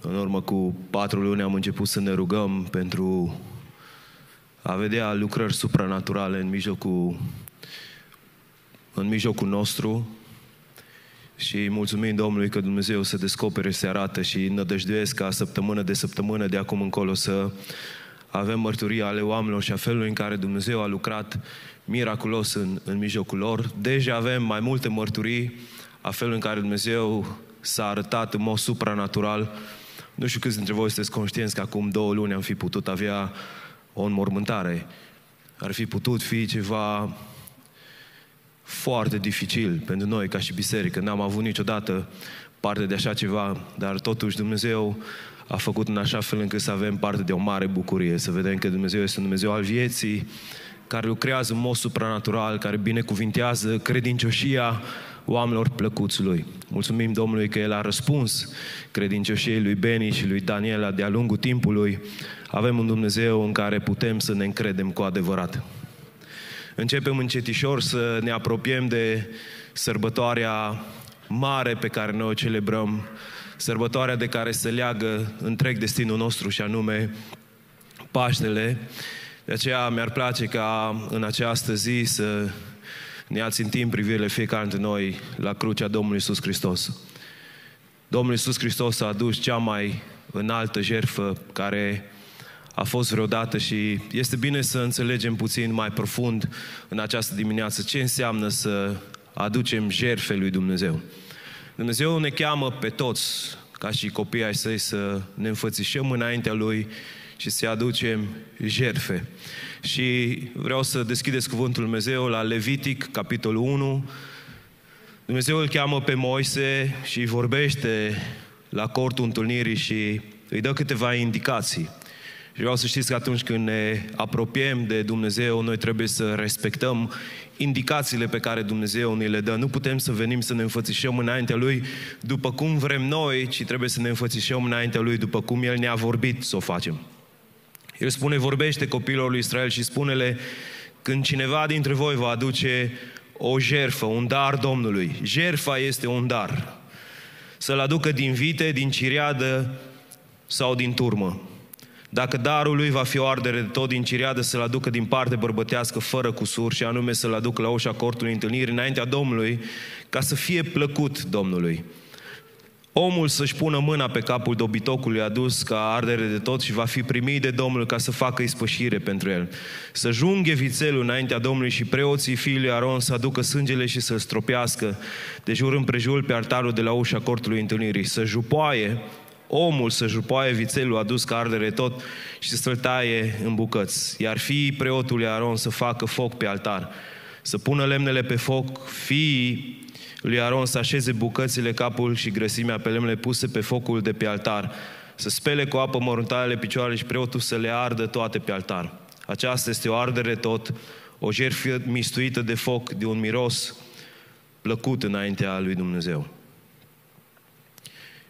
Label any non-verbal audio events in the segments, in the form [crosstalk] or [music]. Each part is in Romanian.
În urmă cu patru luni am început să ne rugăm pentru a vedea lucrări supranaturale în mijlocul, în mijlocul nostru și mulțumim Domnului că Dumnezeu se descopere, se arată și nădăjduiesc ca săptămână de săptămână de acum încolo să avem mărturia ale oamenilor și a felului în care Dumnezeu a lucrat miraculos în, în mijlocul lor. Deja avem mai multe mărturii a felului în care Dumnezeu s-a arătat în mod supranatural. Nu știu câți dintre voi sunteți conștienți că acum două luni am fi putut avea o înmormântare. Ar fi putut fi ceva foarte dificil pentru noi ca și biserică. N-am avut niciodată parte de așa ceva, dar totuși Dumnezeu a făcut în așa fel încât să avem parte de o mare bucurie, să vedem că Dumnezeu este un Dumnezeu al vieții, care lucrează în mod supranatural, care binecuvintează credincioșia oamenilor plăcuți lui. Mulțumim Domnului că El a răspuns credincioșiei lui Beni și lui Daniela de-a lungul timpului. Avem un Dumnezeu în care putem să ne încredem cu adevărat. Începem încetișor să ne apropiem de sărbătoarea mare pe care noi o celebrăm, sărbătoarea de care se leagă întreg destinul nostru și anume Paștele. De aceea mi-ar place ca în această zi să ne ațintim privirile fiecare dintre noi la crucea Domnului Iisus Hristos. Domnul Iisus Hristos a adus cea mai înaltă jertfă care a fost vreodată și este bine să înțelegem puțin mai profund în această dimineață ce înseamnă să aducem jertfe lui Dumnezeu. Dumnezeu ne cheamă pe toți, ca și copiii ai săi, să ne înfățișăm înaintea Lui și să aducem jertfe. Și vreau să deschideți cuvântul Dumnezeu la Levitic, capitolul 1. Dumnezeu îl cheamă pe Moise și vorbește la cortul întâlnirii și îi dă câteva indicații. Și vreau să știți că atunci când ne apropiem de Dumnezeu, noi trebuie să respectăm indicațiile pe care Dumnezeu ni le dă. Nu putem să venim să ne înfățișăm înaintea Lui după cum vrem noi, ci trebuie să ne înfățișăm înaintea Lui după cum El ne-a vorbit să o facem. El spune, vorbește copilor lui Israel și spune-le, când cineva dintre voi va aduce o jerfă, un dar Domnului, jerfa este un dar, să-l aducă din vite, din ciriadă sau din turmă. Dacă darul lui va fi o ardere de tot din ciriadă, să-l aducă din parte bărbătească, fără cusur, și anume să-l aducă la ușa cortului întâlnirii, înaintea Domnului, ca să fie plăcut Domnului. Omul să-și pună mâna pe capul dobitocului adus ca ardere de tot și va fi primit de Domnul ca să facă ispășire pentru el. Să junghe vițelul înaintea Domnului și preoții fiului Aron să aducă sângele și să-l stropească de jur împrejur pe altarul de la ușa cortului întâlnirii. Să jupoaie omul să jupoaie vițelul adus ca ardere tot și să-l taie în bucăți. Iar fiii preotului Aron să facă foc pe altar, să pună lemnele pe foc, fiii lui Aron să așeze bucățile, capul și grăsimea pe lemnele puse pe focul de pe altar, să spele cu apă măruntarele picioarele și preotul să le ardă toate pe altar. Aceasta este o ardere tot, o jertfă mistuită de foc, de un miros plăcut înaintea lui Dumnezeu.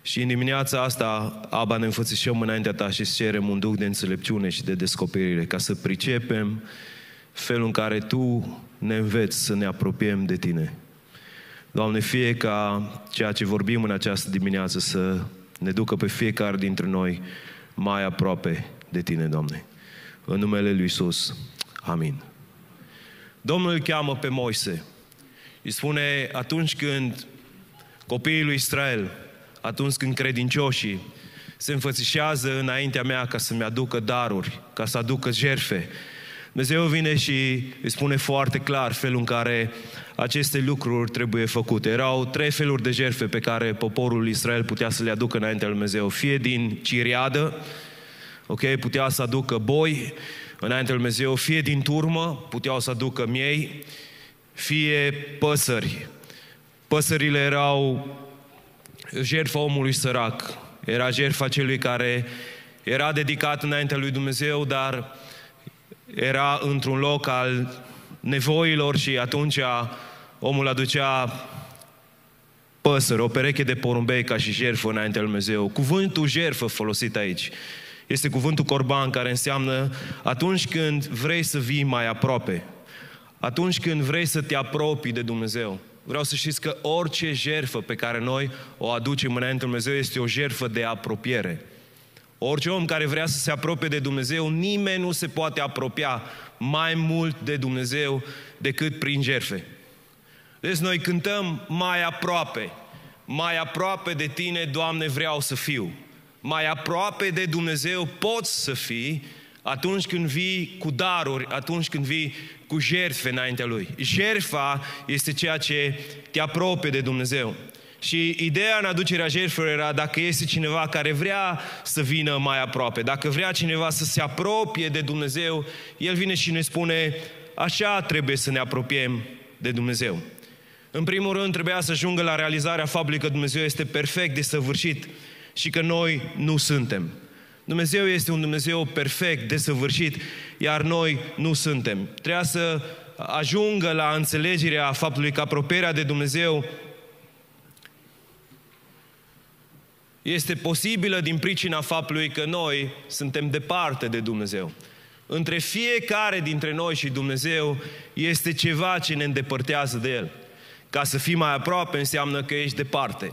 Și în dimineața asta, Aba, ne înfățișăm înaintea ta și cerem un duc de înțelepciune și de descoperire, ca să pricepem felul în care Tu ne înveți să ne apropiem de Tine. Doamne, fie ca ceea ce vorbim în această dimineață să ne ducă pe fiecare dintre noi mai aproape de Tine, Doamne. În numele Lui Iisus. Amin. Domnul îl cheamă pe Moise. Îi spune atunci când copiii lui Israel atunci când credincioșii se înfățișează înaintea mea ca să-mi aducă daruri, ca să aducă jerfe. Dumnezeu vine și îi spune foarte clar felul în care aceste lucruri trebuie făcute. Erau trei feluri de jerfe pe care poporul Israel putea să le aducă înaintea lui Dumnezeu. Fie din ciriadă, ok, putea să aducă boi înaintea lui Dumnezeu, fie din turmă, puteau să aducă miei, fie păsări. Păsările erau jertfa omului sărac, era jertfa celui care era dedicat înaintea lui Dumnezeu, dar era într-un loc al nevoilor și atunci omul aducea păsări, o pereche de porumbei ca și jertfă înaintea lui Dumnezeu. Cuvântul jertfă folosit aici este cuvântul corban care înseamnă atunci când vrei să vii mai aproape, atunci când vrei să te apropii de Dumnezeu, vreau să știți că orice jerfă pe care noi o aducem înainte Dumnezeu este o jerfă de apropiere. Orice om care vrea să se apropie de Dumnezeu, nimeni nu se poate apropia mai mult de Dumnezeu decât prin jerfe. Deci noi cântăm mai aproape, mai aproape de Tine, Doamne, vreau să fiu. Mai aproape de Dumnezeu poți să fii atunci când vii cu daruri, atunci când vii cu jertfe înaintea Lui. Jertfa este ceea ce te apropie de Dumnezeu. Și ideea în aducerea jertfelor era dacă este cineva care vrea să vină mai aproape, dacă vrea cineva să se apropie de Dumnezeu, el vine și ne spune, așa trebuie să ne apropiem de Dumnezeu. În primul rând, trebuia să ajungă la realizarea faptului că Dumnezeu este perfect de săvârșit și că noi nu suntem. Dumnezeu este un Dumnezeu perfect, desăvârșit, iar noi nu suntem. Trebuia să ajungă la înțelegerea faptului că apropierea de Dumnezeu este posibilă din pricina faptului că noi suntem departe de Dumnezeu. Între fiecare dintre noi și Dumnezeu este ceva ce ne îndepărtează de El. Ca să fii mai aproape înseamnă că ești departe.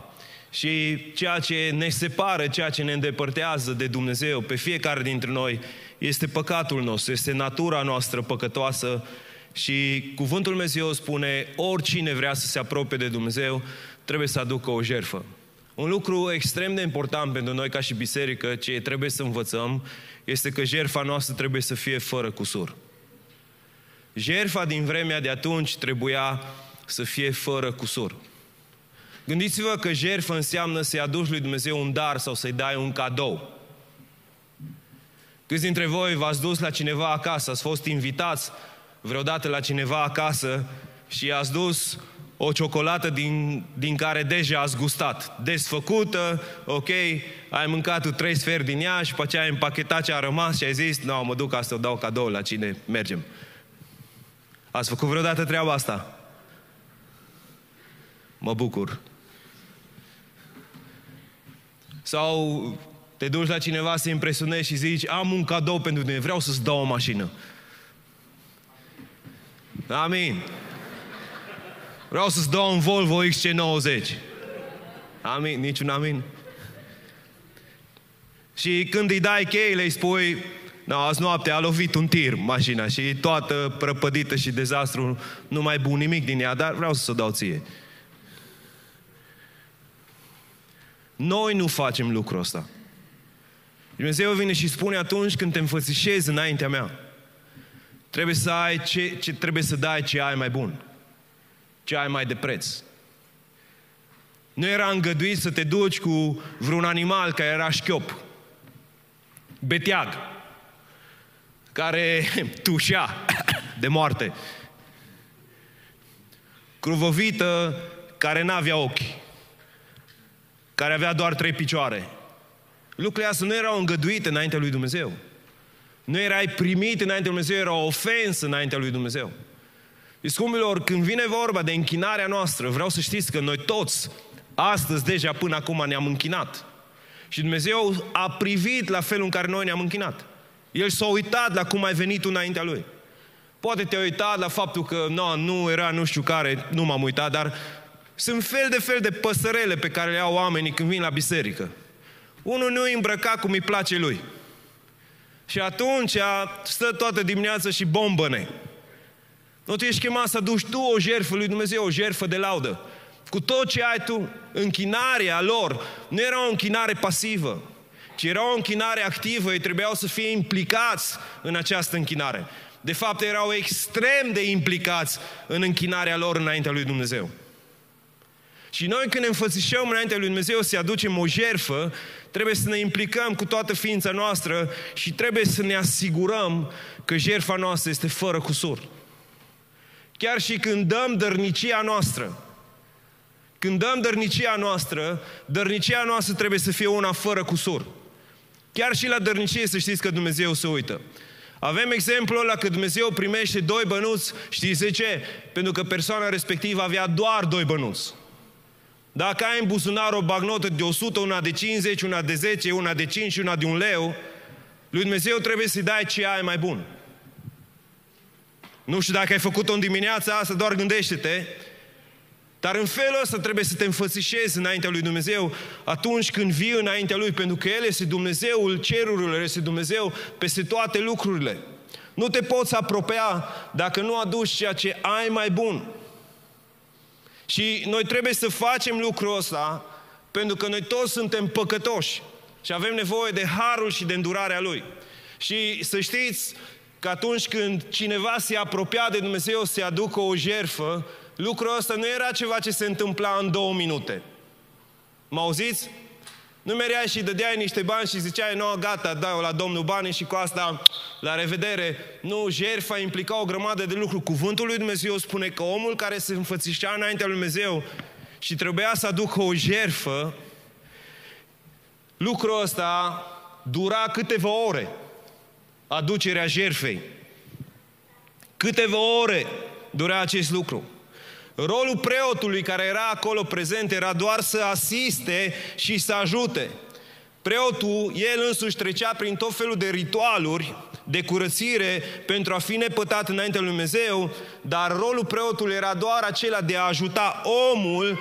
Și ceea ce ne separă, ceea ce ne îndepărtează de Dumnezeu pe fiecare dintre noi este păcatul nostru, este natura noastră păcătoasă și cuvântul Dumnezeu spune oricine vrea să se apropie de Dumnezeu trebuie să aducă o jerfă. Un lucru extrem de important pentru noi ca și biserică, ce trebuie să învățăm, este că jerfa noastră trebuie să fie fără cusur. Jerfa din vremea de atunci trebuia să fie fără cusur. Gândiți-vă că jertfă înseamnă să-i aduci lui Dumnezeu un dar sau să-i dai un cadou. Câți dintre voi v-ați dus la cineva acasă, ați fost invitați vreodată la cineva acasă și ați dus o ciocolată din, din care deja ați gustat. Desfăcută, ok, ai mâncat trei sferi din ea și pe aceea ai împachetat ce a rămas și ai zis, nu, mă duc asta, o dau cadou la cine mergem. Ați făcut vreodată treaba asta? Mă bucur. Sau te duci la cineva să impresionezi și zici, am un cadou pentru tine, vreau să-ți dau o mașină. Amin. Vreau să-ți dau un Volvo XC90. Amin, niciun amin. Și când îi dai cheile, îi spui, no, azi noapte a lovit un tir mașina și e toată prăpădită și dezastru, nu mai bun nimic din ea, dar vreau să o dau ție. Noi nu facem lucrul ăsta. Dumnezeu vine și spune atunci când te înfățișezi înaintea mea, trebuie să ai ce, ce trebuie să dai ce ai mai bun, ce ai mai de preț. Nu era îngăduit să te duci cu vreun animal care era șchiop, beteag, care [laughs] tușea de moarte, cruvovită care n-avea ochi, care avea doar trei picioare. Lucrurile astea nu erau îngăduite înaintea lui Dumnezeu. Nu erai primit înaintea lui Dumnezeu, era o ofensă înaintea lui Dumnezeu. Scumpilor, când vine vorba de închinarea noastră, vreau să știți că noi toți, astăzi, deja până acum ne-am închinat. Și Dumnezeu a privit la felul în care noi ne-am închinat. El s-a uitat la cum ai venit înaintea Lui. Poate te-ai uitat la faptul că no, nu era nu știu care, nu m-am uitat, dar sunt fel de fel de păsărele pe care le au oamenii când vin la biserică. Unul nu îi îmbrăca cum îi place lui. Și atunci stă toată dimineața și bombăne. Nu tu ești chemat să duci tu o jertfă lui Dumnezeu, o jertfă de laudă. Cu tot ce ai tu, închinarea lor nu era o închinare pasivă, ci era o închinare activă, ei trebuiau să fie implicați în această închinare. De fapt, erau extrem de implicați în închinarea lor înaintea lui Dumnezeu. Și noi când ne înfățișăm înaintea lui Dumnezeu să aducem o jerfă, trebuie să ne implicăm cu toată ființa noastră și trebuie să ne asigurăm că jerfa noastră este fără cusur. Chiar și când dăm dărnicia noastră, când dăm dărnicia noastră, dărnicia noastră trebuie să fie una fără cusur. Chiar și la dărnicie să știți că Dumnezeu se uită. Avem exemplul ăla că Dumnezeu primește doi bănuți, știți de ce? Pentru că persoana respectivă avea doar doi bănuți. Dacă ai în buzunar o bagnotă de 100, una de 50, una de 10, una de 5 și una de un leu, lui Dumnezeu trebuie să-i dai ce ai mai bun. Nu știu dacă ai făcut-o în dimineața asta, doar gândește-te. Dar în felul ăsta trebuie să te înfățișezi înaintea lui Dumnezeu atunci când vii înaintea lui, pentru că El este Dumnezeul cerurilor, este Dumnezeu peste toate lucrurile. Nu te poți apropia dacă nu aduci ceea ce ai mai bun. Și noi trebuie să facem lucrul ăsta pentru că noi toți suntem păcătoși și avem nevoie de harul și de îndurarea Lui. Și să știți că atunci când cineva se apropia de Dumnezeu să aducă o jerfă, lucrul ăsta nu era ceva ce se întâmpla în două minute. Mă auziți? Nu mereai și dădeai niște bani și ziceai, nu, gata, dau la Domnul bani și cu asta, la revedere. Nu, jerfa implica o grămadă de lucruri. Cuvântul lui Dumnezeu spune că omul care se înfățișea înaintea lui Dumnezeu și trebuia să aducă o jerfă, lucrul ăsta dura câteva ore. Aducerea jerfei. Câteva ore dura acest lucru. Rolul preotului care era acolo prezent era doar să asiste și să ajute. Preotul, el însuși trecea prin tot felul de ritualuri de curățire pentru a fi nepătat înaintea lui Dumnezeu, dar rolul preotului era doar acela de a ajuta omul,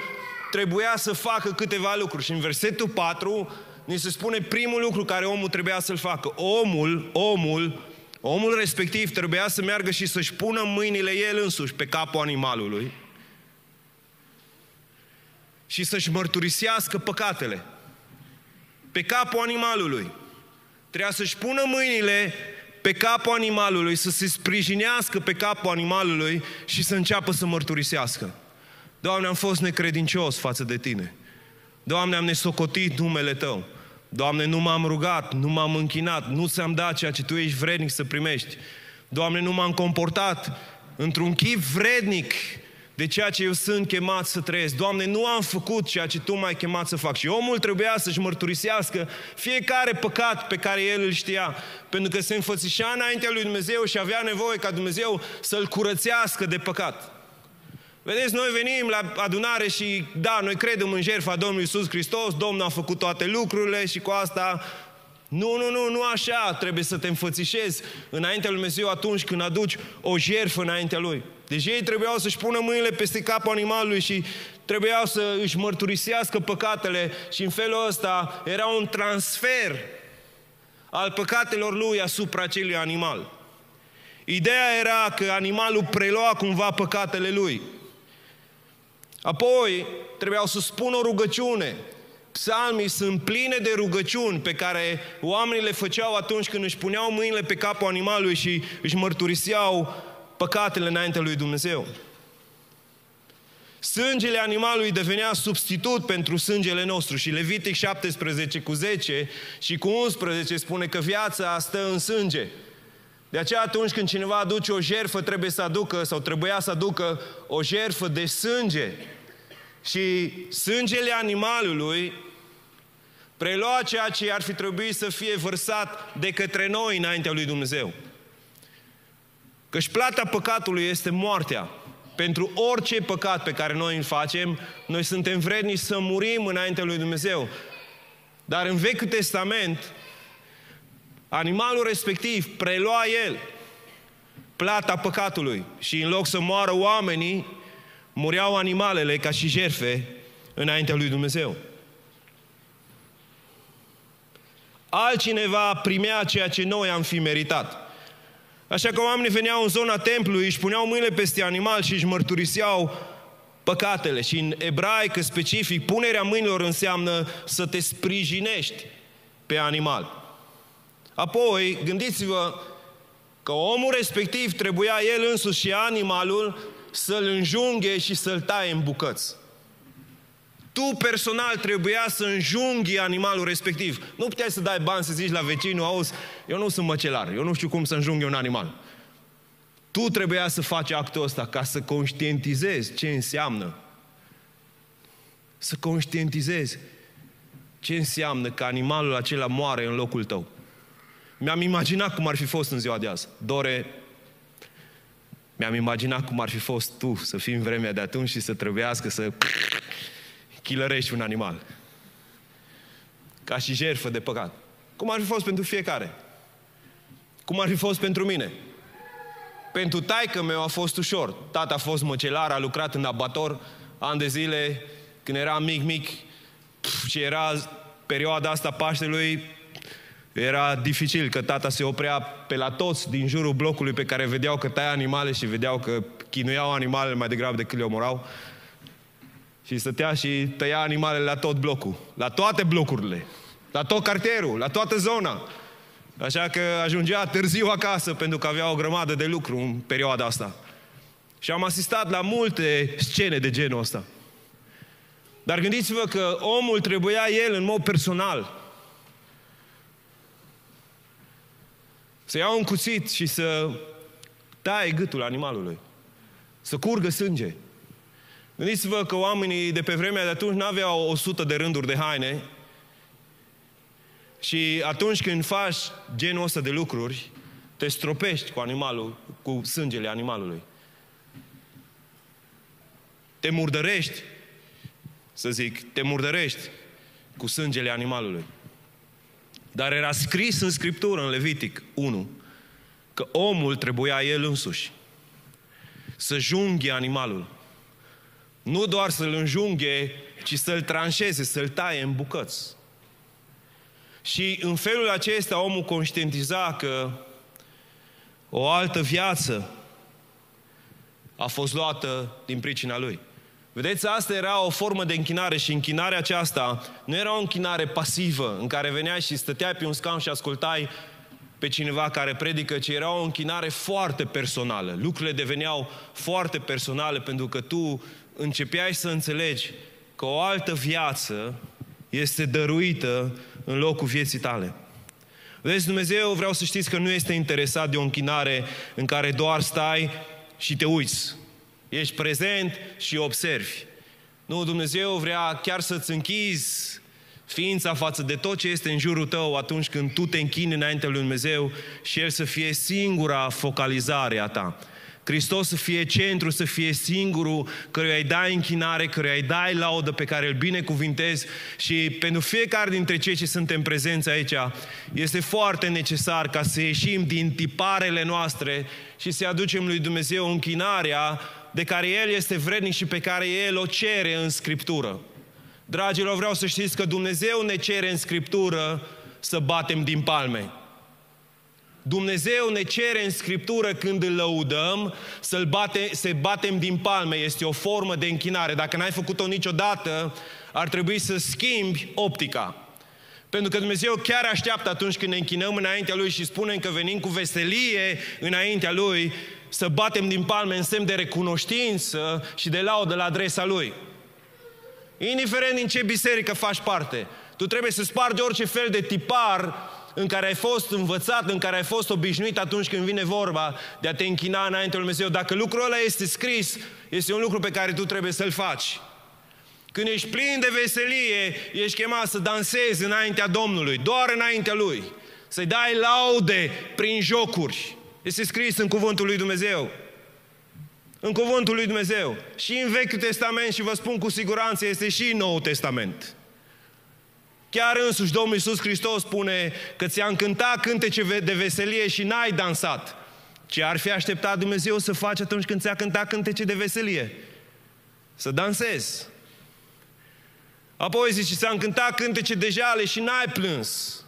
trebuia să facă câteva lucruri. Și în versetul 4 ni se spune primul lucru care omul trebuia să-l facă. Omul, omul, omul respectiv trebuia să meargă și să-și pună mâinile el însuși pe capul animalului și să-și mărturisească păcatele. Pe capul animalului. Trebuia să-și pună mâinile pe capul animalului, să se sprijinească pe capul animalului și să înceapă să mărturisească. Doamne, am fost necredincios față de Tine. Doamne, am nesocotit numele Tău. Doamne, nu m-am rugat, nu m-am închinat, nu ți-am dat ceea ce Tu ești vrednic să primești. Doamne, nu m-am comportat într-un chip vrednic de ceea ce eu sunt chemat să trăiesc. Doamne, nu am făcut ceea ce Tu m-ai chemat să fac. Și omul trebuia să-și mărturisească fiecare păcat pe care el îl știa, pentru că se înfățișa înaintea lui Dumnezeu și avea nevoie ca Dumnezeu să-l curățească de păcat. Vedeți, noi venim la adunare și, da, noi credem în jertfa Domnului Iisus Hristos, Domnul a făcut toate lucrurile și cu asta nu, nu, nu, nu așa trebuie să te înfățișezi înaintea lui Dumnezeu atunci când aduci o jertfă înaintea Lui. Deci ei trebuiau să-și pună mâinile peste capul animalului și trebuiau să își mărturisească păcatele și în felul ăsta era un transfer al păcatelor lui asupra acelui animal. Ideea era că animalul prelua cumva păcatele lui. Apoi trebuiau să spună o rugăciune. Psalmii sunt pline de rugăciuni pe care oamenii le făceau atunci când își puneau mâinile pe capul animalului și își mărturiseau păcatele înaintea lui Dumnezeu. Sângele animalului devenea substitut pentru sângele nostru și Levitic 17 cu 10 și cu 11 spune că viața stă în sânge. De aceea atunci când cineva aduce o jerfă, trebuie să aducă sau trebuia să aducă o jerfă de sânge. Și sângele animalului prelua ceea ce ar fi trebuit să fie vărsat de către noi înaintea lui Dumnezeu. Căci plata păcatului este moartea. Pentru orice păcat pe care noi îl facem, noi suntem vredni să murim înaintea lui Dumnezeu. Dar în Vechiul Testament, animalul respectiv prelua el plata păcatului și în loc să moară oamenii, mureau animalele ca și jerfe înaintea lui Dumnezeu. Altcineva primea ceea ce noi am fi meritat. Așa că oamenii veneau în zona templului, își puneau mâinile peste animal și își mărturiseau păcatele. Și în ebraică specific, punerea mâinilor înseamnă să te sprijinești pe animal. Apoi, gândiți-vă că omul respectiv trebuia el însuși și animalul să-l înjunghe și să-l taie în bucăți. Tu personal trebuia să înjunghi animalul respectiv. Nu puteai să dai bani să zici la vecinul, auzi, eu nu sunt măcelar, eu nu știu cum să înjunghi un animal. Tu trebuia să faci actul ăsta ca să conștientizezi ce înseamnă. Să conștientizezi ce înseamnă că animalul acela moare în locul tău. Mi-am imaginat cum ar fi fost în ziua de azi. Dore, mi-am imaginat cum ar fi fost tu să fii în vremea de atunci și să trebuiască să chilărești un animal. Ca și jertfă de păcat. Cum ar fi fost pentru fiecare? Cum ar fi fost pentru mine? Pentru taică meu a fost ușor. Tata a fost măcelar, a lucrat în abator, ani de zile, când eram mic, mic, și era perioada asta Paștelui, era dificil că tata se oprea pe la toți din jurul blocului pe care vedeau că taia animale și vedeau că chinuiau animalele mai degrabă decât le omorau. Și stătea și tăia animalele la tot blocul, la toate blocurile, la tot cartierul, la toată zona. Așa că ajungea târziu acasă pentru că avea o grămadă de lucru în perioada asta. Și am asistat la multe scene de genul ăsta. Dar gândiți-vă că omul trebuia el în mod personal să ia un cuțit și să taie gâtul animalului, să curgă sânge. Gândiți-vă că oamenii de pe vremea de atunci nu aveau o sută de rânduri de haine și atunci când faci genul ăsta de lucruri, te stropești cu animalul, cu sângele animalului. Te murdărești, să zic, te murdărești cu sângele animalului. Dar era scris în Scriptură, în Levitic 1, că omul trebuia el însuși să junghe animalul. Nu doar să-l înjunghe, ci să-l tranșeze, să-l taie în bucăți. Și în felul acesta omul conștientiza că o altă viață a fost luată din pricina lui. Vedeți, asta era o formă de închinare și închinarea aceasta nu era o închinare pasivă în care veneai și stăteai pe un scaun și ascultai pe cineva care predică, ci era o închinare foarte personală. Lucrurile deveneau foarte personale pentru că tu începeai să înțelegi că o altă viață este dăruită în locul vieții tale. Vedeți, Dumnezeu vreau să știți că nu este interesat de o închinare în care doar stai și te uiți. Ești prezent și observi. Nu, Dumnezeu vrea chiar să-ți închizi ființa față de tot ce este în jurul tău atunci când tu te închini înaintea lui Dumnezeu și El să fie singura focalizare a ta. Hristos să fie centru, să fie singurul căruia îi dai închinare, căruia îi dai laudă, pe care îl binecuvintezi și pentru fiecare dintre cei ce suntem prezenți aici, este foarte necesar ca să ieșim din tiparele noastre și să aducem lui Dumnezeu închinarea de care El este vrednic și pe care El o cere în Scriptură. Dragilor, vreau să știți că Dumnezeu ne cere în Scriptură să batem din palme. Dumnezeu ne cere în Scriptură când îl lăudăm să-l bate, să batem din palme. Este o formă de închinare. Dacă n-ai făcut-o niciodată, ar trebui să schimbi optica. Pentru că Dumnezeu chiar așteaptă atunci când ne închinăm înaintea Lui și spunem că venim cu veselie înaintea Lui, să batem din palme în semn de recunoștință și de laudă la adresa Lui. Indiferent din ce biserică faci parte, tu trebuie să spargi orice fel de tipar în care ai fost învățat, în care ai fost obișnuit atunci când vine vorba de a te închina înainte lui Dumnezeu. Dacă lucrul ăla este scris, este un lucru pe care tu trebuie să-l faci. Când ești plin de veselie, ești chemat să dansezi înaintea Domnului, doar înaintea Lui. Să-i dai laude prin jocuri. Este scris în Cuvântul lui Dumnezeu. În Cuvântul lui Dumnezeu. Și în Vechiul Testament și vă spun cu siguranță este și în Noul Testament. Chiar însuși Domnul Iisus Hristos spune că ți-am cântat cântece de veselie și n-ai dansat. Ce ar fi așteptat Dumnezeu să faci atunci când ți-a cântat cântece de veselie? Să dansezi. Apoi zice, ți-am cântat cântece de jale și n-ai plâns.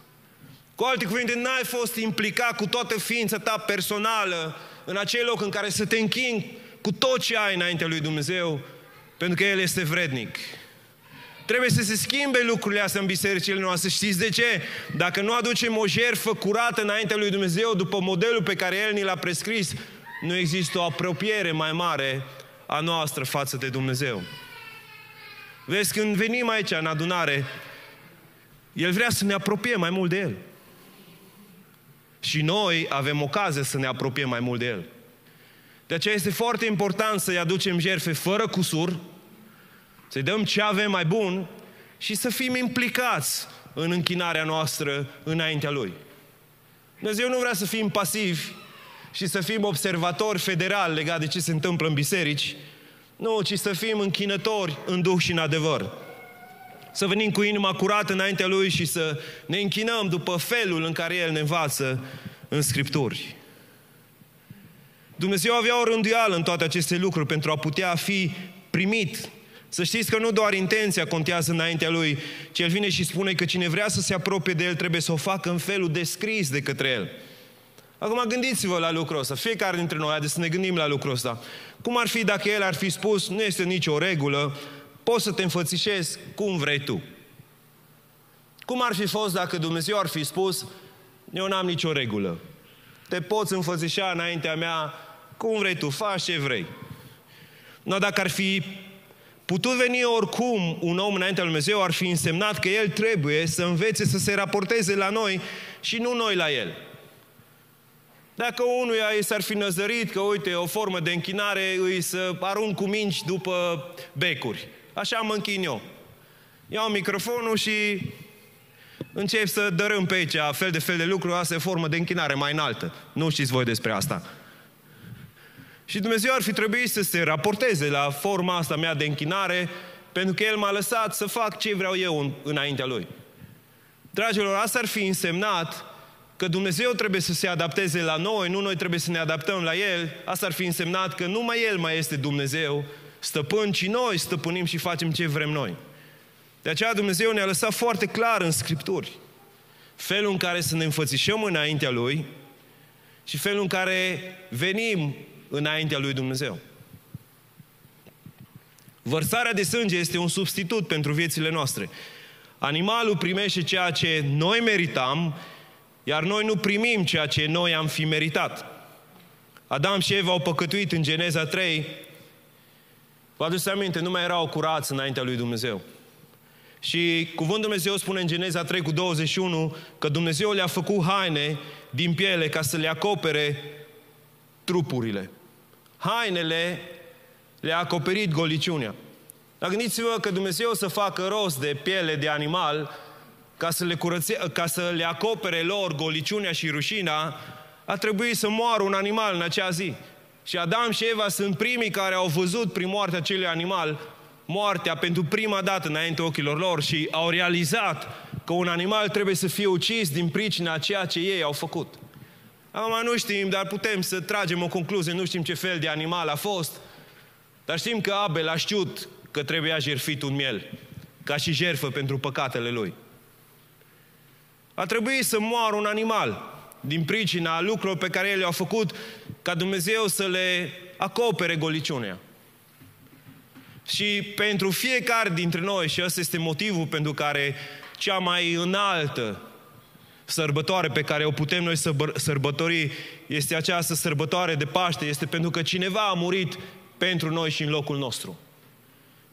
Cu alte cuvinte, n-ai fost implicat cu toată ființa ta personală în acel loc în care să te închini cu tot ce ai înaintea lui Dumnezeu, pentru că El este vrednic. Trebuie să se schimbe lucrurile astea în bisericile noastre. Știți de ce? Dacă nu aducem o jertfă curată înaintea lui Dumnezeu după modelul pe care El ni l-a prescris, nu există o apropiere mai mare a noastră față de Dumnezeu. Vezi, când venim aici în adunare, El vrea să ne apropiem mai mult de El. Și noi avem ocazie să ne apropiem mai mult de El. De aceea este foarte important să-i aducem jertfe fără cusur, să-i dăm ce avem mai bun și să fim implicați în închinarea noastră înaintea Lui. Dumnezeu nu vrea să fim pasivi și să fim observatori federali legat de ce se întâmplă în biserici, nu, ci să fim închinători în duh și în adevăr. Să venim cu inima curată înaintea Lui și să ne închinăm după felul în care El ne învață în Scripturi. Dumnezeu avea o rânduială în toate aceste lucruri pentru a putea fi primit Să știți că nu doar intenția contează înaintea Lui, ci El vine și spune că cine vrea să se apropie de El trebuie să o facă în felul descris de către El. Acum gândiți-vă la lucrul ăsta. Fiecare dintre noi, haideți să ne gândim la lucrul ăsta. Cum ar fi dacă El ar fi spus, nu este nicio regulă, poți să te înfățișezi cum vrei tu. Cum ar fi fost dacă Dumnezeu ar fi spus, eu n-am nicio regulă. Te poți înfățișa înaintea mea cum vrei tu, faci ce vrei. No, dacă ar fi putut veni oricum un om înaintea lui Dumnezeu, ar fi însemnat că el trebuie să învețe să se raporteze la noi și nu noi la el. Dacă unuia i s-ar fi năzărit că, uite, o formă de închinare îi să arunc cu minci după becuri. Așa mă închin eu. Iau microfonul și încep să dărâm pe aici fel de fel de lucruri, asta e formă de închinare mai înaltă. Nu știți voi despre asta. Și Dumnezeu ar fi trebuit să se raporteze la forma asta mea de închinare, pentru că El m-a lăsat să fac ce vreau eu în, înaintea Lui. Dragilor, asta ar fi însemnat că Dumnezeu trebuie să se adapteze la noi, nu noi trebuie să ne adaptăm la El. Asta ar fi însemnat că numai El mai este Dumnezeu, stăpân, ci noi stăpânim și facem ce vrem noi. De aceea Dumnezeu ne-a lăsat foarte clar în Scripturi felul în care să ne înfățișăm înaintea Lui și felul în care venim înaintea lui Dumnezeu. Vărsarea de sânge este un substitut pentru viețile noastre. Animalul primește ceea ce noi meritam, iar noi nu primim ceea ce noi am fi meritat. Adam și Eva au păcătuit în Geneza 3. Vă aduceți aminte, nu mai erau curați înaintea lui Dumnezeu. Și cuvântul Dumnezeu spune în Geneza 3 cu 21 că Dumnezeu le-a făcut haine din piele ca să le acopere trupurile. Hainele le-a acoperit goliciunea. Dar gândiți-vă că Dumnezeu să facă rost de piele de animal ca să le, curățe, ca să le acopere lor goliciunea și rușina, a trebuit să moară un animal în acea zi. Și Adam și Eva sunt primii care au văzut prin moartea acelui animal moartea pentru prima dată înainte ochilor lor și au realizat că un animal trebuie să fie ucis din pricina a ceea ce ei au făcut. Acum nu știm, dar putem să tragem o concluzie, nu știm ce fel de animal a fost, dar știm că Abel a știut că trebuia jertfit un miel, ca și jertfă pentru păcatele lui. A trebuit să moară un animal din pricina lucrurilor pe care el le-a făcut ca Dumnezeu să le acopere goliciunea. Și pentru fiecare dintre noi, și ăsta este motivul pentru care cea mai înaltă sărbătoare pe care o putem noi să sărbători este această sărbătoare de Paște, este pentru că cineva a murit pentru noi și în locul nostru.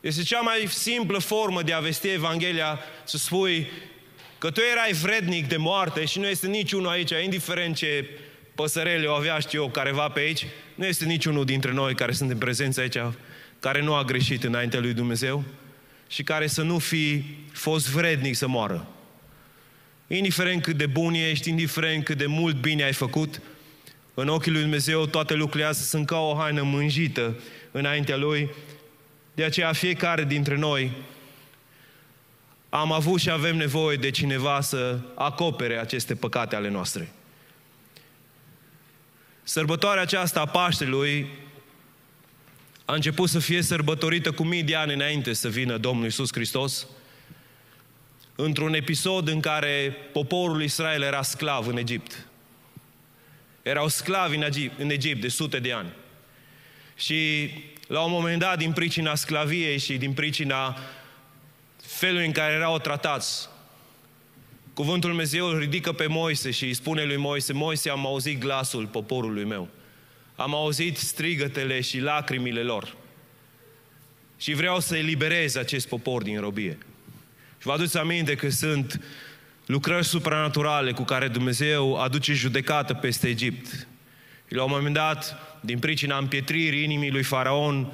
Este cea mai simplă formă de a vesti Evanghelia, să spui că tu erai vrednic de moarte și nu este niciunul aici, indiferent ce păsărele o avea, știu eu, careva pe aici, nu este niciunul dintre noi care suntem prezenți aici, care nu a greșit înaintea lui Dumnezeu și care să nu fi fost vrednic să moară. Indiferent cât de bun ești, indiferent cât de mult bine ai făcut, în ochii lui Dumnezeu toate lucrurile astea sunt ca o haină mânjită înaintea Lui. De aceea fiecare dintre noi am avut și avem nevoie de cineva să acopere aceste păcate ale noastre. Sărbătoarea aceasta a Paștelui a început să fie sărbătorită cu mii de ani înainte să vină Domnul Isus Hristos într-un episod în care poporul Israel era sclav în Egipt. Erau sclavi în Egipt, în Egipt de sute de ani. Și la un moment dat, din pricina sclaviei și din pricina felului în care erau tratați, Cuvântul Lui Dumnezeu îl ridică pe Moise și îi spune lui Moise, Moise, am auzit glasul poporului meu. Am auzit strigătele și lacrimile lor. Și vreau să eliberez acest popor din robie. Și vă aduceți aminte că sunt lucrări supranaturale cu care Dumnezeu aduce judecată peste Egipt. Și la un moment dat, din pricina împietririi inimii lui Faraon,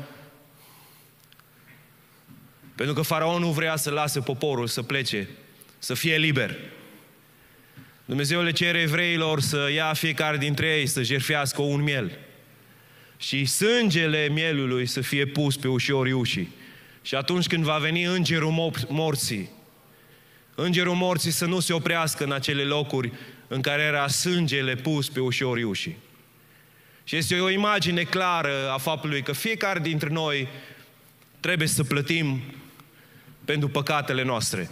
pentru că Faraon nu vrea să lase poporul să plece, să fie liber. Dumnezeu le cere evreilor să ia fiecare dintre ei să jerfească un miel. Și sângele mielului să fie pus pe ușorii ușii. Și atunci când va veni îngerul morții, Îngerul morții să nu se oprească în acele locuri în care era sângele pus pe ușorii ușii. Și este o imagine clară a faptului că fiecare dintre noi trebuie să plătim pentru păcatele noastre.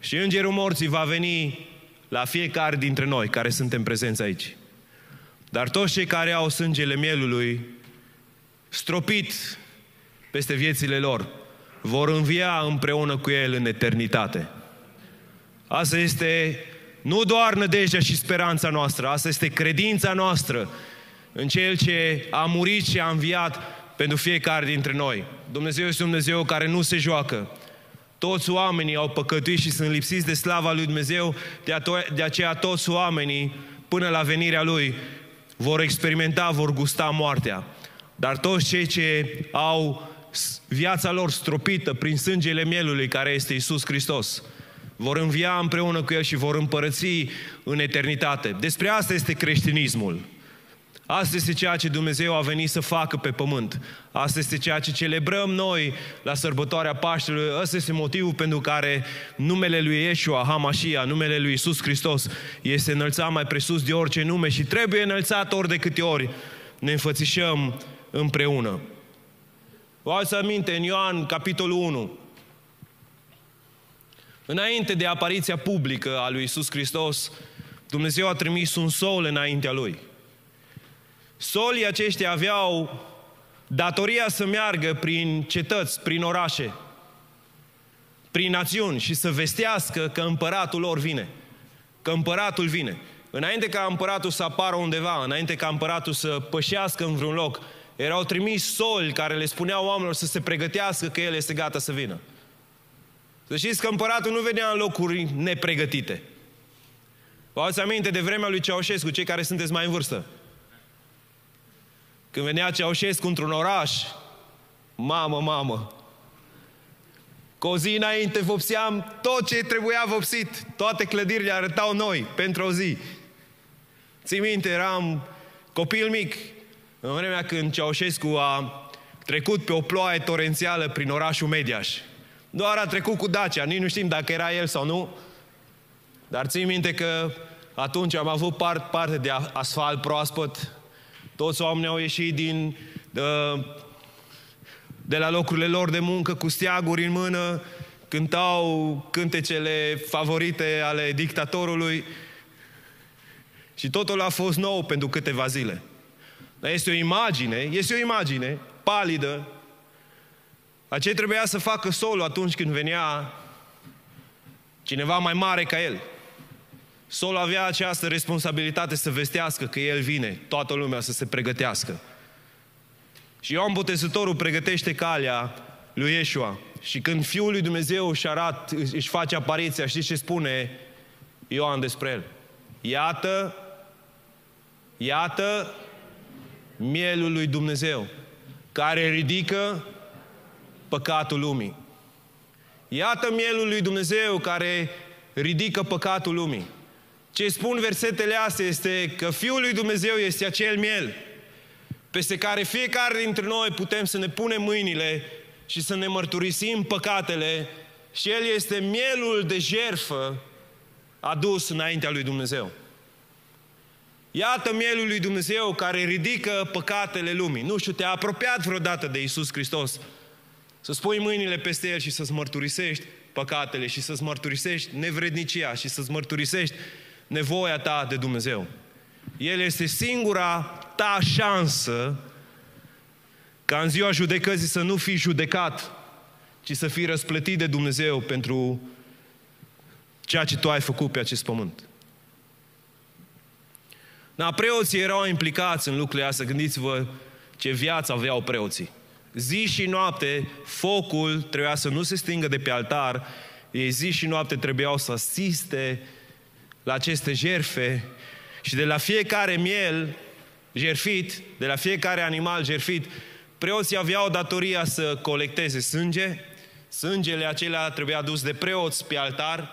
Și Îngerul Morții va veni la fiecare dintre noi care suntem prezenți aici. Dar toți cei care au sângele mielului stropit peste viețile lor, vor învia împreună cu El în eternitate. Asta este nu doar nădejdea și speranța noastră, asta este credința noastră în Cel ce a murit și a înviat pentru fiecare dintre noi. Dumnezeu este Dumnezeu care nu se joacă. Toți oamenii au păcătuit și sunt lipsiți de slava lui Dumnezeu, de aceea toți oamenii, până la venirea Lui, vor experimenta, vor gusta moartea. Dar toți cei ce au viața lor stropită prin sângele mielului care este Isus Hristos, vor învia împreună cu El și vor împărăți în eternitate. Despre asta este creștinismul. Asta este ceea ce Dumnezeu a venit să facă pe pământ. Asta este ceea ce celebrăm noi la sărbătoarea Paștelui. Asta este motivul pentru care numele lui Yeshua, Hamashia, numele lui Isus Hristos, este înălțat mai presus de orice nume și trebuie înălțat ori de câte ori ne înfățișăm împreună. Vă ați aminte în Ioan, capitolul 1, Înainte de apariția publică a lui Isus Hristos, Dumnezeu a trimis un sol înaintea lui. Solii aceștia aveau datoria să meargă prin cetăți, prin orașe, prin națiuni și să vestească că împăratul lor vine. Că împăratul vine. Înainte ca împăratul să apară undeva, înainte ca împăratul să pășească în vreun loc, erau trimis soli care le spuneau oamenilor să se pregătească că el este gata să vină. Să știți că împăratul nu venea în locuri nepregătite. Vă ați aminte de vremea lui Ceaușescu, cei care sunteți mai în vârstă. Când venea Ceaușescu într-un oraș, mamă, mamă, cu o zi înainte vopseam tot ce trebuia vopsit. Toate clădirile arătau noi pentru o zi. Ții minte, eram copil mic, în vremea când Ceaușescu a trecut pe o ploaie torențială prin orașul Mediaș. Doar a trecut cu Dacia, nici nu știm dacă era el sau nu. Dar țin minte că atunci am avut part, parte de asfalt proaspăt. Toți oamenii au ieșit din, de, de la locurile lor de muncă cu steaguri în mână, cântau cântecele favorite ale dictatorului și totul a fost nou pentru câteva zile. Dar este o imagine, este o imagine palidă a ce trebuia să facă solul atunci când venea cineva mai mare ca el. Solul avea această responsabilitate să vestească că el vine, toată lumea să se pregătească. Și Ioan Botezătorul pregătește calea lui Iesua. Și când Fiul lui Dumnezeu își, arat, își face apariția, știți ce spune Ioan despre el? Iată, iată mielul lui Dumnezeu, care ridică păcatul lumii. Iată mielul lui Dumnezeu care ridică păcatul lumii. Ce spun versetele astea este că Fiul lui Dumnezeu este acel miel peste care fiecare dintre noi putem să ne punem mâinile și să ne mărturisim păcatele și El este mielul de jerfă adus înaintea lui Dumnezeu. Iată mielul lui Dumnezeu care ridică păcatele lumii. Nu știu, te-a apropiat vreodată de Isus Hristos. Să-ți pui mâinile peste El și să-ți mărturisești păcatele și să-ți mărturisești nevrednicia și să-ți mărturisești nevoia ta de Dumnezeu. El este singura ta șansă ca în ziua judecății să nu fii judecat, ci să fii răsplătit de Dumnezeu pentru ceea ce tu ai făcut pe acest pământ. Da, preoții erau implicați în lucrurile astea. Gândiți-vă ce viață aveau preoții. Zi și noapte, focul trebuia să nu se stingă de pe altar, ei zi și noapte trebuiau să asiste la aceste jerfe și de la fiecare miel jerfit, de la fiecare animal jerfit, preoții aveau datoria să colecteze sânge, sângele acelea trebuia dus de preoți pe altar,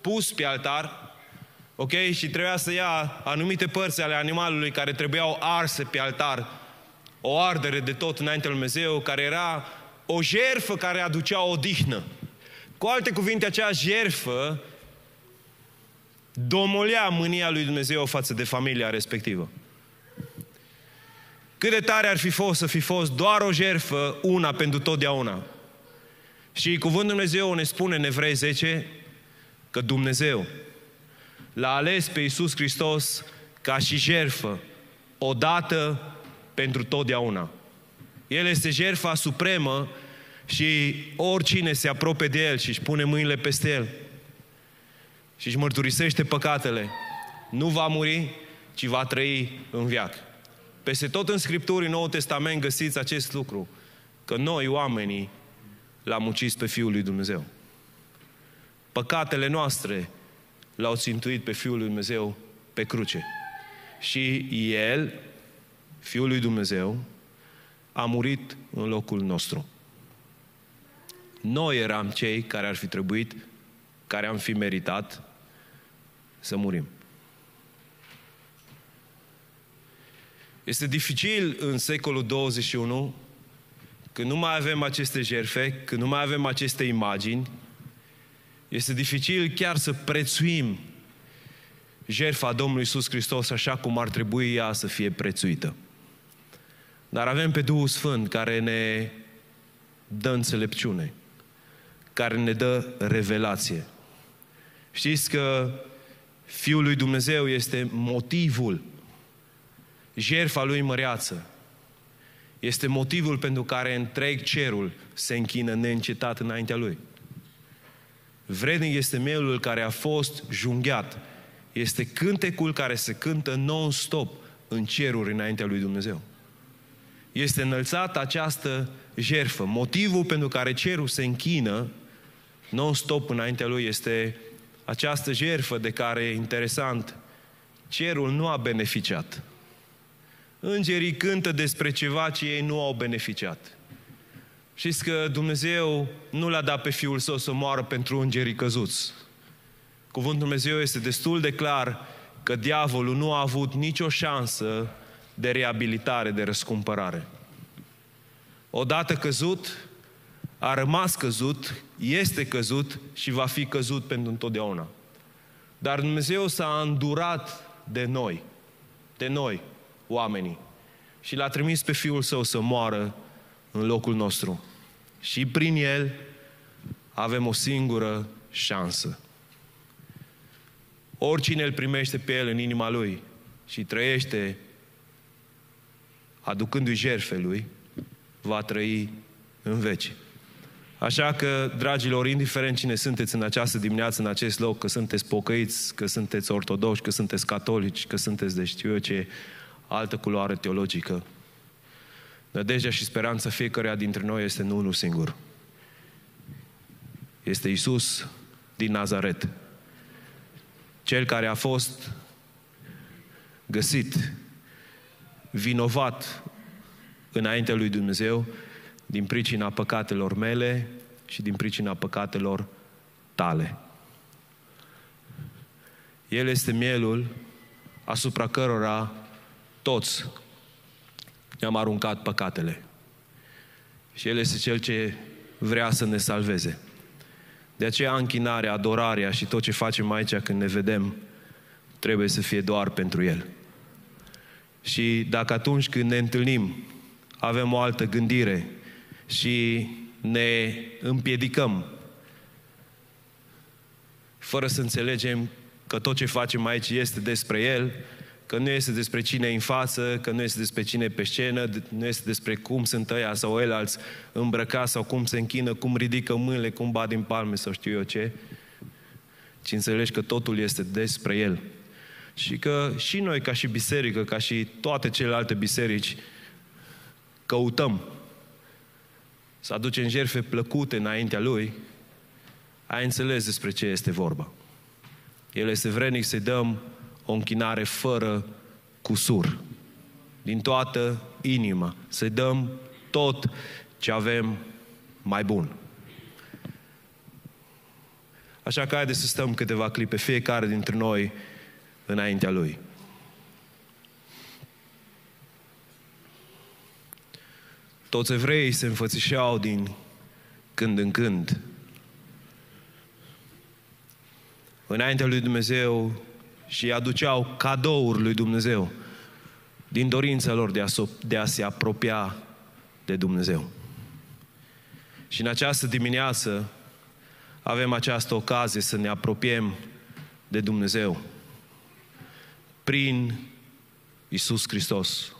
pus pe altar, ok? Și trebuia să ia anumite părți ale animalului care trebuiau arse pe altar, o ardere de tot înainte lui Dumnezeu, care era o jerfă care aducea o dihnă. Cu alte cuvinte, acea jerfă domolea mânia lui Dumnezeu față de familia respectivă. Cât de tare ar fi fost să fi fost doar o jerfă, una pentru totdeauna. Și cuvântul Dumnezeu ne spune în Evrei 10 că Dumnezeu l-a ales pe Iisus Hristos ca și jerfă, odată pentru totdeauna. El este jertfa supremă și oricine se apropie de El și își pune mâinile peste El și își mărturisește păcatele, nu va muri, ci va trăi în viac. Peste tot în Scripturi, în Noul Testament, găsiți acest lucru. Că noi, oamenii, l-am ucis pe Fiul lui Dumnezeu. Păcatele noastre l-au țintuit pe Fiul lui Dumnezeu pe cruce. Și El, Fiul lui Dumnezeu, a murit în locul nostru. Noi eram cei care ar fi trebuit, care am fi meritat să murim. Este dificil în secolul 21, când nu mai avem aceste jerfe, când nu mai avem aceste imagini, este dificil chiar să prețuim jertfa Domnului Iisus Hristos așa cum ar trebui ea să fie prețuită. Dar avem pe Duhul Sfânt care ne dă înțelepciune, care ne dă revelație. Știți că Fiul lui Dumnezeu este motivul, jertfa lui măreață. Este motivul pentru care întreg cerul se închină neîncetat înaintea lui. Vrednic este mielul care a fost junghiat. Este cântecul care se cântă non-stop în ceruri înaintea lui Dumnezeu. Este înălțată această jerfă. Motivul pentru care cerul se închină non-stop înaintea lui este această jerfă de care, interesant, cerul nu a beneficiat. Îngerii cântă despre ceva ce ei nu au beneficiat. Știți că Dumnezeu nu l-a dat pe Fiul Său să moară pentru îngerii căzuți. Cuvântul Dumnezeu este destul de clar că diavolul nu a avut nicio șansă de reabilitare, de răscumpărare. Odată căzut, a rămas căzut, este căzut și va fi căzut pentru întotdeauna. Dar Dumnezeu s-a îndurat de noi, de noi, oamenii, și l-a trimis pe Fiul Său să moară în locul nostru. Și prin El avem o singură șansă. Oricine îl primește pe El în inima Lui și trăiește aducându-i jerfe Lui, va trăi în veci. Așa că, dragilor, indiferent cine sunteți în această dimineață, în acest loc, că sunteți pocăiți, că sunteți ortodoxi, că sunteți catolici, că sunteți de știu eu ce altă culoare teologică, Nădejdea și speranța fiecăruia dintre noi este în unul singur. Este Isus din Nazaret. Cel care a fost găsit vinovat înaintea lui Dumnezeu din pricina păcatelor mele și din pricina păcatelor tale. El este mielul asupra cărora toți ne-am aruncat păcatele. Și El este Cel ce vrea să ne salveze. De aceea închinarea, adorarea și tot ce facem aici când ne vedem trebuie să fie doar pentru El. Și dacă atunci când ne întâlnim avem o altă gândire și ne împiedicăm fără să înțelegem că tot ce facem aici este despre El, că nu este despre cine e în față, că nu este despre cine e pe scenă, nu este despre cum sunt ăia sau el alți îmbrăcați sau cum se închină, cum ridică mâinile, cum bat din palme sau știu eu ce, ci înțelegi că totul este despre El. Și că și noi, ca și biserică, ca și toate celelalte biserici, căutăm să aducem jerfe plăcute înaintea Lui, ai înțeles despre ce este vorba. El este vrednic să-i dăm o închinare fără cusur. Din toată inima. Să-i dăm tot ce avem mai bun. Așa că haideți să stăm câteva clipe, fiecare dintre noi, înaintea Lui. Toți evreii se înfățișeau din când în când. Înaintea lui Dumnezeu și aduceau cadouri lui Dumnezeu. din dorința lor de a, de a se apropia de Dumnezeu. Și în această dimineață avem această ocazie să ne apropiem de Dumnezeu prin Isus Hristos,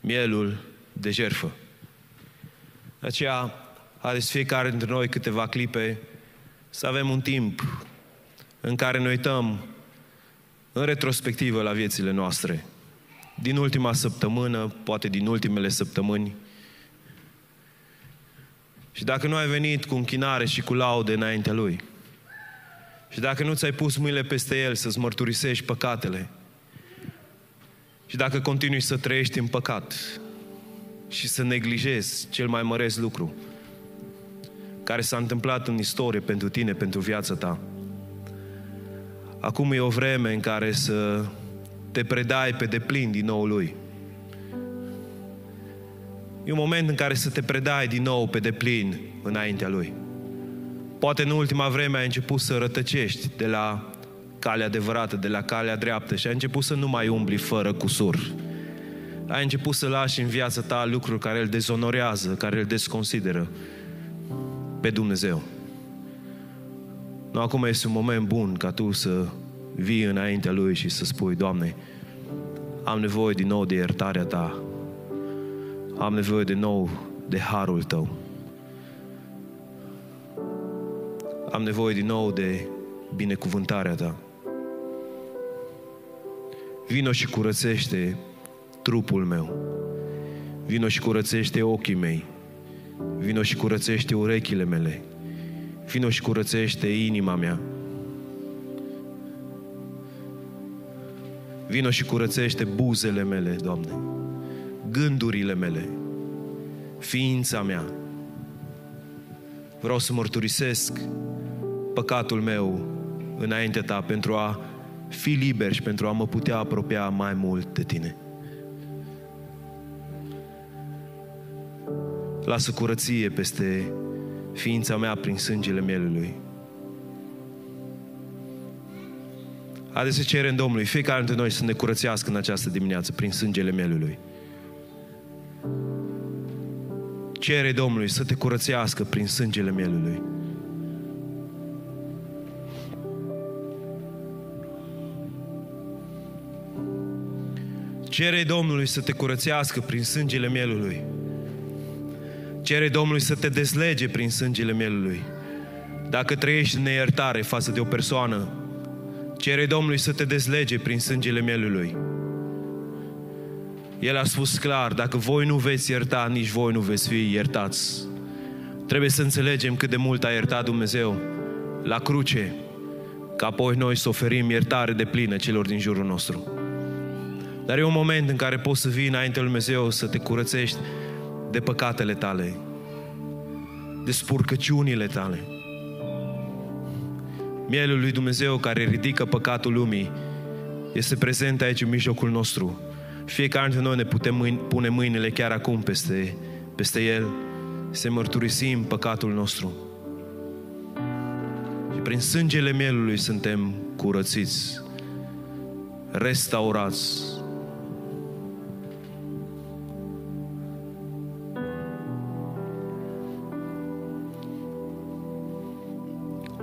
mielul de jerfă. De aceea, haideți fiecare dintre noi câteva clipe să avem un timp în care ne uităm în retrospectivă la viețile noastre. Din ultima săptămână, poate din ultimele săptămâni. Și dacă nu ai venit cu închinare și cu laude înaintea Lui, și dacă nu ți-ai pus mâinile peste El să-ți mărturisești păcatele, și dacă continui să trăiești în păcat și să neglijezi cel mai măreț lucru care s-a întâmplat în istorie pentru tine, pentru viața ta, acum e o vreme în care să te predai pe deplin din nou Lui. E un moment în care să te predai din nou pe deplin înaintea Lui. Poate în ultima vreme ai început să rătăcești de la calea adevărată, de la calea dreaptă și ai început să nu mai umbli fără cusur. Ai început să lași în viața ta lucruri care îl dezonorează, care îl desconsideră pe Dumnezeu. Nu, acum este un moment bun ca tu să vii înaintea Lui și să spui, Doamne, am nevoie din nou de iertarea Ta. Am nevoie din nou de harul Tău. Am nevoie din nou de binecuvântarea Ta. Vino și curățește trupul meu. Vino și curățește ochii mei. Vino și curățește urechile mele. Vino și curățește inima mea. Vino și curățește buzele mele, Doamne. Gândurile mele. Ființa mea. Vreau să mărturisesc păcatul meu înaintea Ta pentru a fi liber și pentru a mă putea apropia mai mult de Tine. Lasă curăție peste ființa mea prin sângele mielului. Haideți să cerem Domnului, fiecare dintre noi să ne curățească în această dimineață prin sângele mielului. Cere Domnului să te curățească prin sângele mielului. Cere Domnului să te curățească prin sângele mielului. Cere Domnului să te dezlege prin sângele mielului. Dacă trăiești în neiertare față de o persoană, cere Domnului să te dezlege prin sângele mielului. El a spus clar, dacă voi nu veți ierta, nici voi nu veți fi iertați. Trebuie să înțelegem cât de mult a iertat Dumnezeu la cruce, ca apoi noi să oferim iertare de plină celor din jurul nostru. Dar e un moment în care poți să vii înainte lui Dumnezeu să te curățești de păcatele tale, de spurcăciunile tale. Mielul lui Dumnezeu care ridică păcatul lumii este prezent aici în mijlocul nostru. Fiecare dintre noi ne putem mâini, pune mâinile chiar acum peste, peste El, să mărturisim păcatul nostru. Și prin sângele mielului suntem curățiți, restaurați,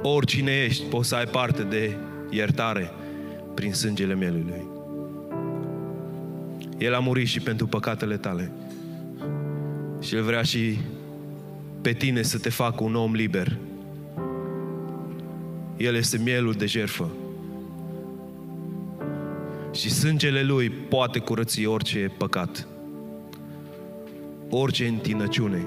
oricine ești, poți să ai parte de iertare prin sângele mielului. El a murit și pentru păcatele tale. Și El vrea și pe tine să te facă un om liber. El este mielul de jerfă. Și sângele Lui poate curăți orice păcat, orice întinăciune